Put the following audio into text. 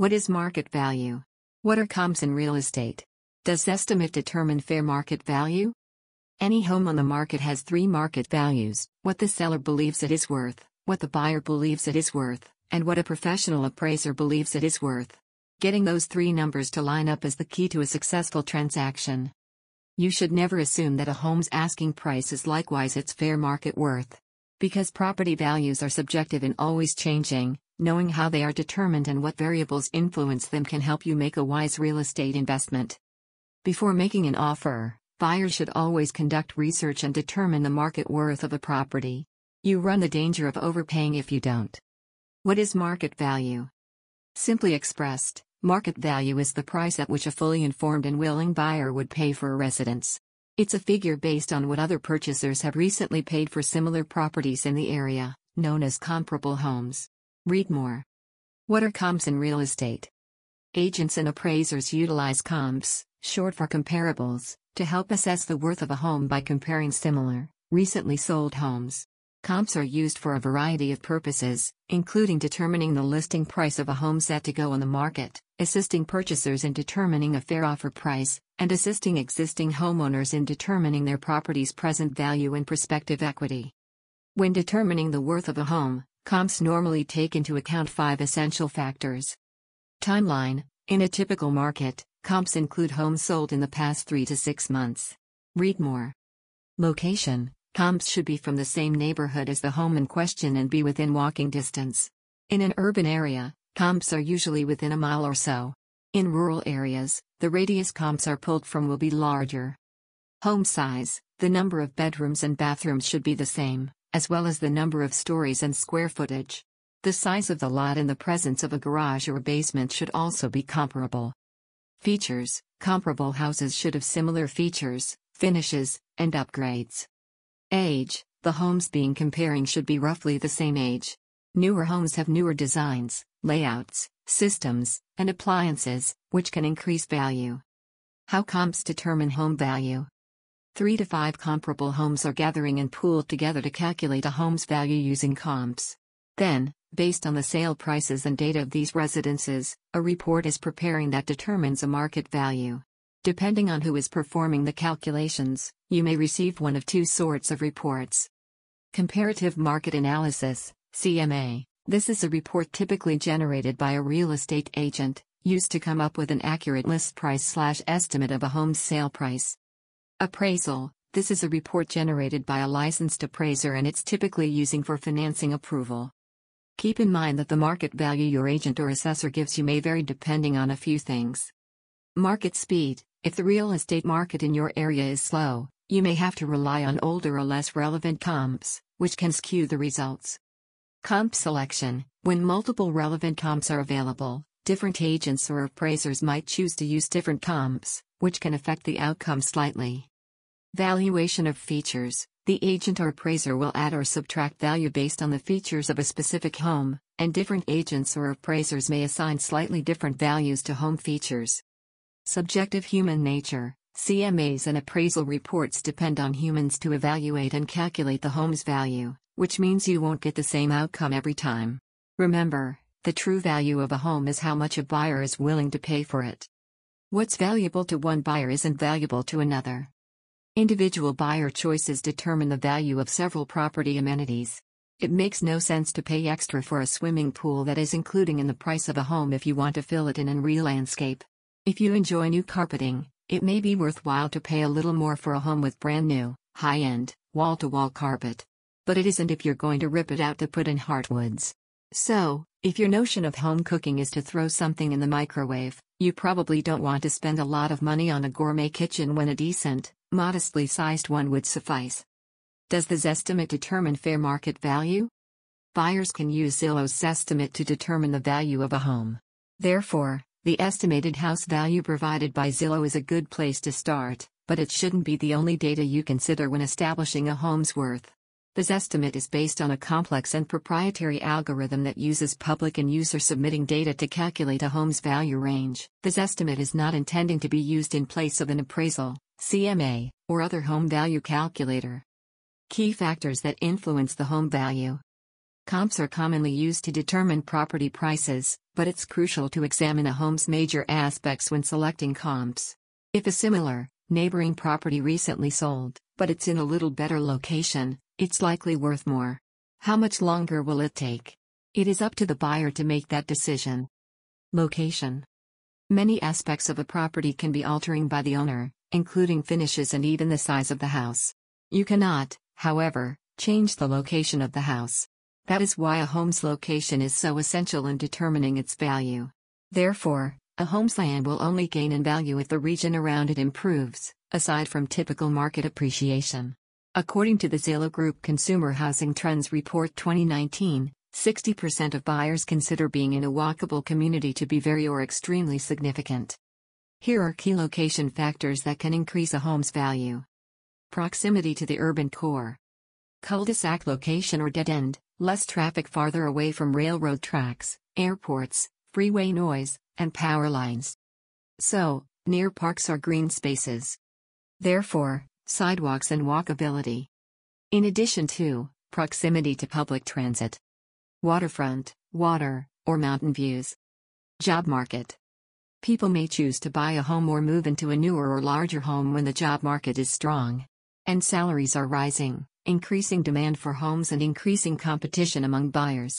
What is market value? What are comps in real estate? Does Zestimate determine fair market value? Any home on the market has three market values what the seller believes it is worth, what the buyer believes it is worth, and what a professional appraiser believes it is worth. Getting those three numbers to line up is the key to a successful transaction. You should never assume that a home's asking price is likewise its fair market worth. Because property values are subjective and always changing, knowing how they are determined and what variables influence them can help you make a wise real estate investment. Before making an offer, buyers should always conduct research and determine the market worth of a property. You run the danger of overpaying if you don't. What is market value? Simply expressed, market value is the price at which a fully informed and willing buyer would pay for a residence. It's a figure based on what other purchasers have recently paid for similar properties in the area, known as comparable homes. Read more. What are comps in real estate? Agents and appraisers utilize comps, short for comparables, to help assess the worth of a home by comparing similar, recently sold homes. Comps are used for a variety of purposes, including determining the listing price of a home set to go on the market, assisting purchasers in determining a fair offer price, and assisting existing homeowners in determining their property's present value and prospective equity. When determining the worth of a home, comps normally take into account five essential factors. Timeline In a typical market, comps include homes sold in the past three to six months. Read more. Location Comps should be from the same neighborhood as the home in question and be within walking distance. In an urban area, comps are usually within a mile or so. In rural areas, the radius comps are pulled from will be larger. Home size the number of bedrooms and bathrooms should be the same, as well as the number of stories and square footage. The size of the lot and the presence of a garage or basement should also be comparable. Features Comparable houses should have similar features, finishes, and upgrades. Age The homes being comparing should be roughly the same age. Newer homes have newer designs, layouts, systems, and appliances, which can increase value. How comps determine home value. Three to five comparable homes are gathering and pooled together to calculate a home's value using comps. Then, based on the sale prices and data of these residences, a report is preparing that determines a market value. Depending on who is performing the calculations, you may receive one of two sorts of reports. Comparative Market Analysis, CMA. This is a report typically generated by a real estate agent, used to come up with an accurate list price slash estimate of a home's sale price. Appraisal. This is a report generated by a licensed appraiser and it's typically using for financing approval. Keep in mind that the market value your agent or assessor gives you may vary depending on a few things. Market speed. If the real estate market in your area is slow, you may have to rely on older or less relevant comps, which can skew the results. Comp selection When multiple relevant comps are available, different agents or appraisers might choose to use different comps, which can affect the outcome slightly. Valuation of features The agent or appraiser will add or subtract value based on the features of a specific home, and different agents or appraisers may assign slightly different values to home features. Subjective human nature CMAs and appraisal reports depend on humans to evaluate and calculate the home's value, which means you won't get the same outcome every time. Remember, the true value of a home is how much a buyer is willing to pay for it. What's valuable to one buyer isn't valuable to another. Individual buyer choices determine the value of several property amenities. It makes no sense to pay extra for a swimming pool that is including in the price of a home if you want to fill it in and re-landscape. If you enjoy new carpeting, it may be worthwhile to pay a little more for a home with brand new, high end, wall to wall carpet. But it isn't if you're going to rip it out to put in hardwoods. So, if your notion of home cooking is to throw something in the microwave, you probably don't want to spend a lot of money on a gourmet kitchen when a decent, modestly sized one would suffice. Does the Zestimate determine fair market value? Buyers can use Zillow's Zestimate to determine the value of a home. Therefore, the estimated house value provided by Zillow is a good place to start, but it shouldn't be the only data you consider when establishing a home's worth. This estimate is based on a complex and proprietary algorithm that uses public and user submitting data to calculate a home's value range. This estimate is not intending to be used in place of an appraisal, CMA, or other home value calculator. Key factors that influence the home value Comps are commonly used to determine property prices, but it's crucial to examine a home's major aspects when selecting comps. If a similar, neighboring property recently sold, but it's in a little better location, it's likely worth more. How much longer will it take? It is up to the buyer to make that decision. Location Many aspects of a property can be altering by the owner, including finishes and even the size of the house. You cannot, however, change the location of the house. That is why a home's location is so essential in determining its value. Therefore, a home's land will only gain in value if the region around it improves, aside from typical market appreciation. According to the Zillow Group Consumer Housing Trends Report 2019, 60% of buyers consider being in a walkable community to be very or extremely significant. Here are key location factors that can increase a home's value. Proximity to the urban core. Cul-de-sac location or dead end, less traffic farther away from railroad tracks, airports, freeway noise, and power lines. So, near parks or green spaces. Therefore, sidewalks and walkability. In addition to proximity to public transit, waterfront, water, or mountain views. Job market. People may choose to buy a home or move into a newer or larger home when the job market is strong. And salaries are rising, increasing demand for homes and increasing competition among buyers.